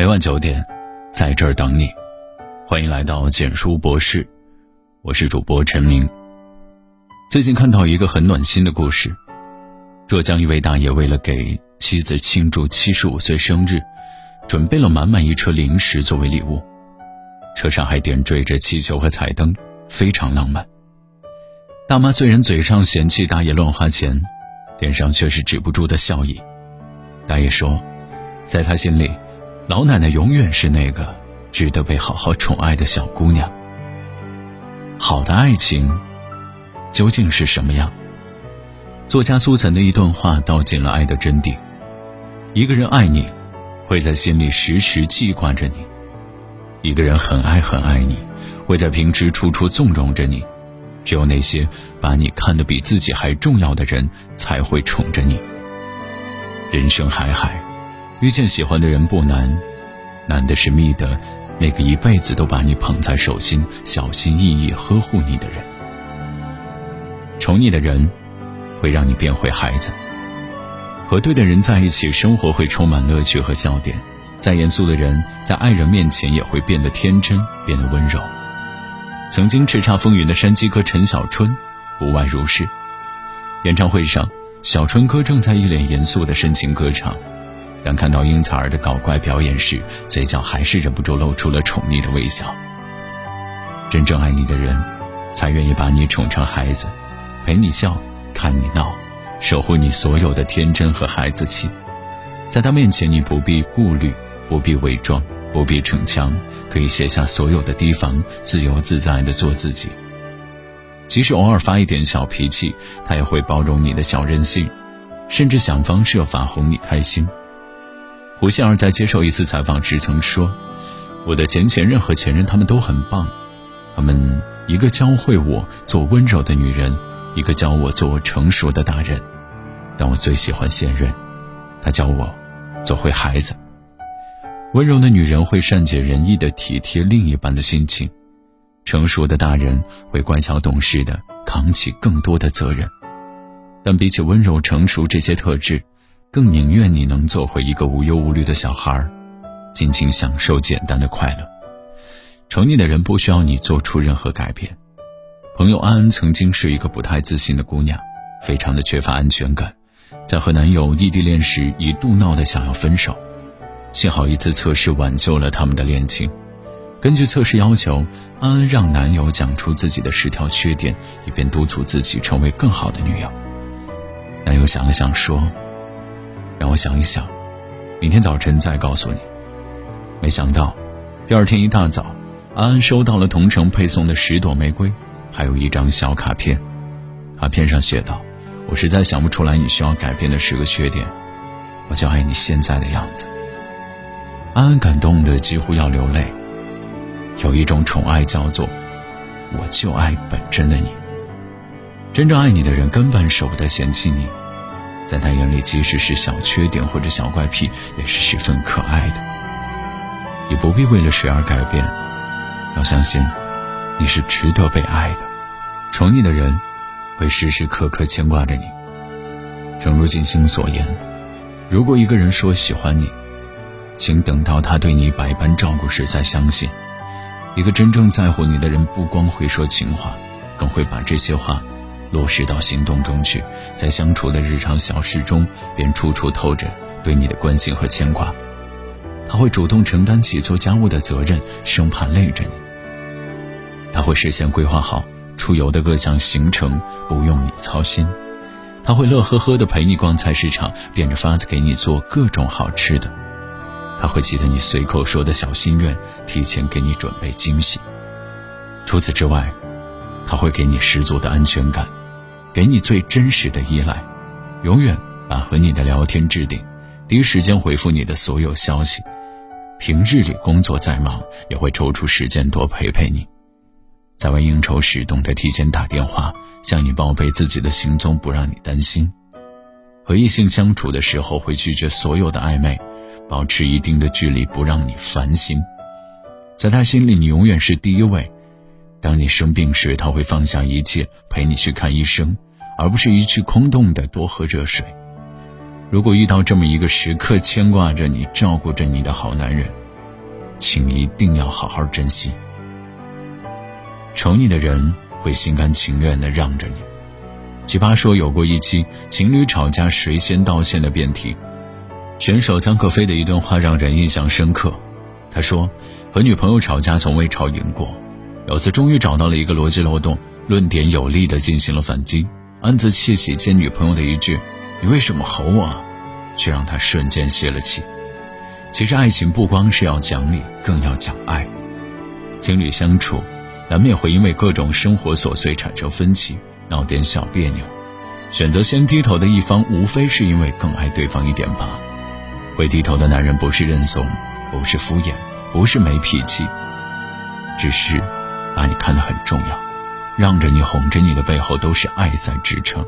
每晚九点，在这儿等你。欢迎来到简书博士，我是主播陈明。最近看到一个很暖心的故事：浙江一位大爷为了给妻子庆祝七十五岁生日，准备了满满一车零食作为礼物，车上还点缀着气球和彩灯，非常浪漫。大妈虽然嘴上嫌弃大爷乱花钱，脸上却是止不住的笑意。大爷说，在他心里。老奶奶永远是那个值得被好好宠爱的小姑娘。好的爱情究竟是什么样？作家苏岑的一段话道尽了爱的真谛：一个人爱你，会在心里时时记挂着你；一个人很爱很爱你，会在平时处处纵容着你。只有那些把你看得比自己还重要的人，才会宠着你。人生海海。遇见喜欢的人不难，难的是觅得那个一辈子都把你捧在手心、小心翼翼呵护你的人。宠你的人，会让你变回孩子。和对的人在一起，生活会充满乐趣和笑点。再严肃的人，在爱人面前也会变得天真，变得温柔。曾经叱咤风云的山鸡哥陈小春，不外如是。演唱会上，小春哥正在一脸严肃的深情歌唱。当看到英采儿的搞怪表演时，嘴角还是忍不住露出了宠溺的微笑。真正爱你的人，才愿意把你宠成孩子，陪你笑，看你闹，守护你所有的天真和孩子气。在他面前，你不必顾虑，不必伪装，不必逞强，可以卸下所有的提防，自由自在地做自己。即使偶尔发一点小脾气，他也会包容你的小任性，甚至想方设法哄你开心。胡杏儿在接受一次采访时曾说：“我的前前任和前任他们都很棒，他们一个教会我做温柔的女人，一个教我做成熟的大人。但我最喜欢现任，他教我做回孩子。温柔的女人会善解人意的体贴另一半的心情，成熟的大人会乖巧懂事的扛起更多的责任。但比起温柔成熟这些特质。”更宁愿你能做回一个无忧无虑的小孩儿，尽情享受简单的快乐。宠你的人不需要你做出任何改变。朋友安安曾经是一个不太自信的姑娘，非常的缺乏安全感，在和男友异地恋时一度闹得想要分手。幸好一次测试挽救了他们的恋情。根据测试要求，安安让男友讲出自己的十条缺点，以便督促自己成为更好的女友。男友想了想说。让我想一想，明天早晨再告诉你。没想到，第二天一大早，安安收到了同城配送的十朵玫瑰，还有一张小卡片。卡片上写道：“我实在想不出来你需要改变的十个缺点，我就爱你现在的样子。”安安感动的几乎要流泪。有一种宠爱叫做“我就爱本真的你”。真正爱你的人根本舍不得嫌弃你。在他眼里，即使是小缺点或者小怪癖，也是十分可爱的。也不必为了谁而改变，要相信，你是值得被爱的。宠你的人，会时时刻刻牵挂着你。正如金星所言，如果一个人说喜欢你，请等到他对你百般照顾时再相信。一个真正在乎你的人，不光会说情话，更会把这些话。落实到行动中去，在相处的日常小事中，便处处透着对你的关心和牵挂。他会主动承担起做家务的责任，生怕累着你。他会事先规划好出游的各项行程，不用你操心。他会乐呵呵地陪你逛菜市场，变着法子给你做各种好吃的。他会记得你随口说的小心愿，提前给你准备惊喜。除此之外，他会给你十足的安全感。给你最真实的依赖，永远把和你的聊天置顶，第一时间回复你的所有消息。平日里工作再忙，也会抽出时间多陪陪你。在外应酬时，懂得提前打电话向你报备自己的行踪，不让你担心。和异性相处的时候，会拒绝所有的暧昧，保持一定的距离，不让你烦心。在他心里，你永远是第一位。当你生病时，他会放下一切陪你去看医生，而不是一句空洞的多喝热水。如果遇到这么一个时刻牵挂着你、照顾着你的好男人，请一定要好好珍惜。宠你的人会心甘情愿地让着你。奇葩说有过一期情侣吵架谁先道歉的辩题，选手江可飞的一段话让人印象深刻。他说：“和女朋友吵架从未吵赢过，有次终于找到了一个逻辑漏洞，论点有力的进行了反击，暗自窃喜见女朋友的一句‘你为什么吼我’，却让他瞬间泄了气。其实爱情不光是要讲理，更要讲爱。情侣相处，难免会因为各种生活琐碎产生分歧。”闹点小别扭，选择先低头的一方，无非是因为更爱对方一点吧。会低头的男人不是认怂，不是敷衍，不是没脾气，只是把你看得很重要，让着你、哄着你的背后都是爱在支撑。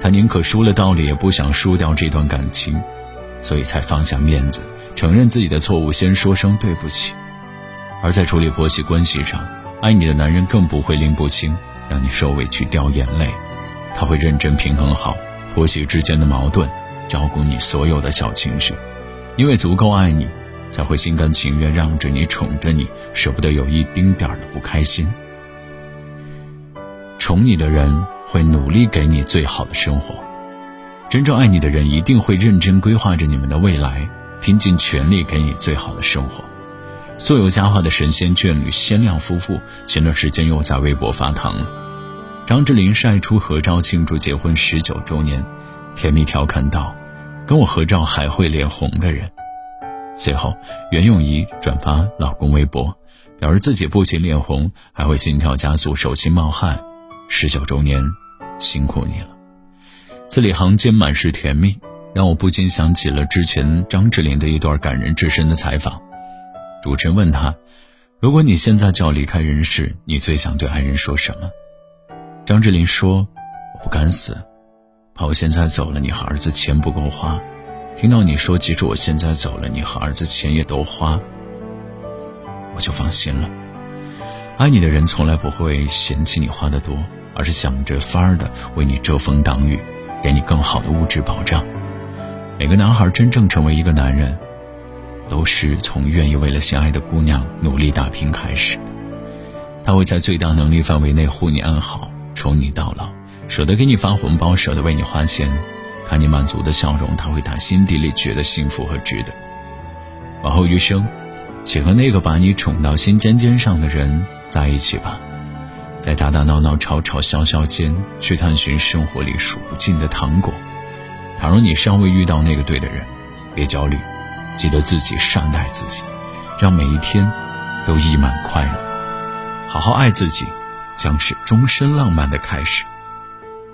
他宁可输了道理，也不想输掉这段感情，所以才放下面子，承认自己的错误，先说声对不起。而在处理婆媳关系上，爱你的男人更不会拎不清。让你受委屈掉眼泪，他会认真平衡好婆媳之间的矛盾，照顾你所有的小情绪，因为足够爱你，才会心甘情愿让着你宠着你，舍不得有一丁点儿的不开心。宠你的人会努力给你最好的生活，真正爱你的人一定会认真规划着你们的未来，拼尽全力给你最好的生活。素有佳话的神仙眷侣鲜亮夫妇，前段时间又在微博发糖了。张智霖晒出合照庆祝结婚十九周年，甜蜜调侃道：“跟我合照还会脸红的人。”随后，袁咏仪转发老公微博，表示自己不仅脸红，还会心跳加速、手心冒汗。十九周年，辛苦你了。字里行间满是甜蜜，让我不禁想起了之前张智霖的一段感人至深的采访。主持人问他：“如果你现在就要离开人世，你最想对爱人说什么？”张智霖说：“我不敢死，怕我现在走了，你和儿子钱不够花。听到你说，即使我现在走了，你和儿子钱也都花，我就放心了。爱你的人从来不会嫌弃你花的多，而是想着法儿的为你遮风挡雨，给你更好的物质保障。每个男孩真正成为一个男人。”都是从愿意为了心爱的姑娘努力打拼开始。他会在最大能力范围内护你安好，宠你到老，舍得给你发红包，舍得为你花钱。看你满足的笑容，他会打心底里觉得幸福和值得。往后余生，请和那个把你宠到心尖尖上的人在一起吧，在打打闹闹、吵吵笑笑间，去探寻生活里数不尽的糖果。倘若你尚未遇到那个对的人，别焦虑。记得自己善待自己，让每一天都溢满快乐。好好爱自己，将是终身浪漫的开始。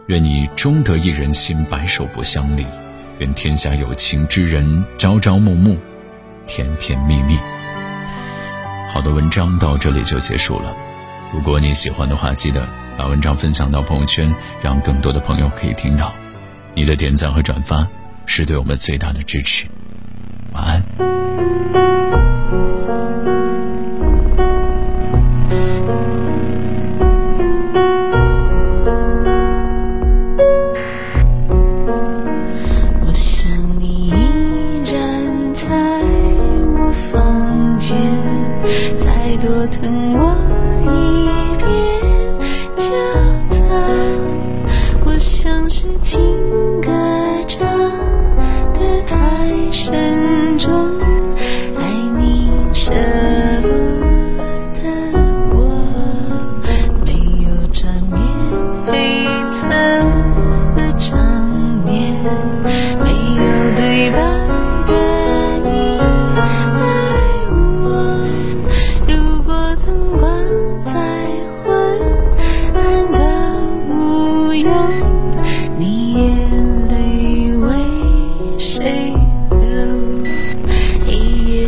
愿你终得一人心，白首不相离。愿天下有情之人，朝朝暮暮，甜甜蜜蜜。好的文章到这里就结束了。如果你喜欢的话，记得把文章分享到朋友圈，让更多的朋友可以听到。你的点赞和转发是对我们最大的支持。晚安。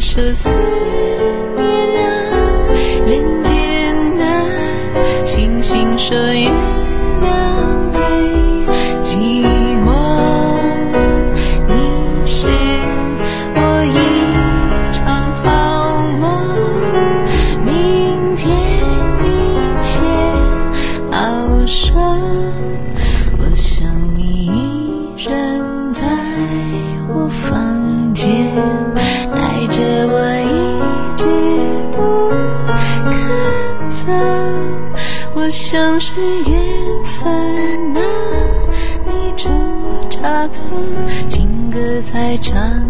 这思念让人间难，星星说。像是缘分啊，你出差错，情歌在唱。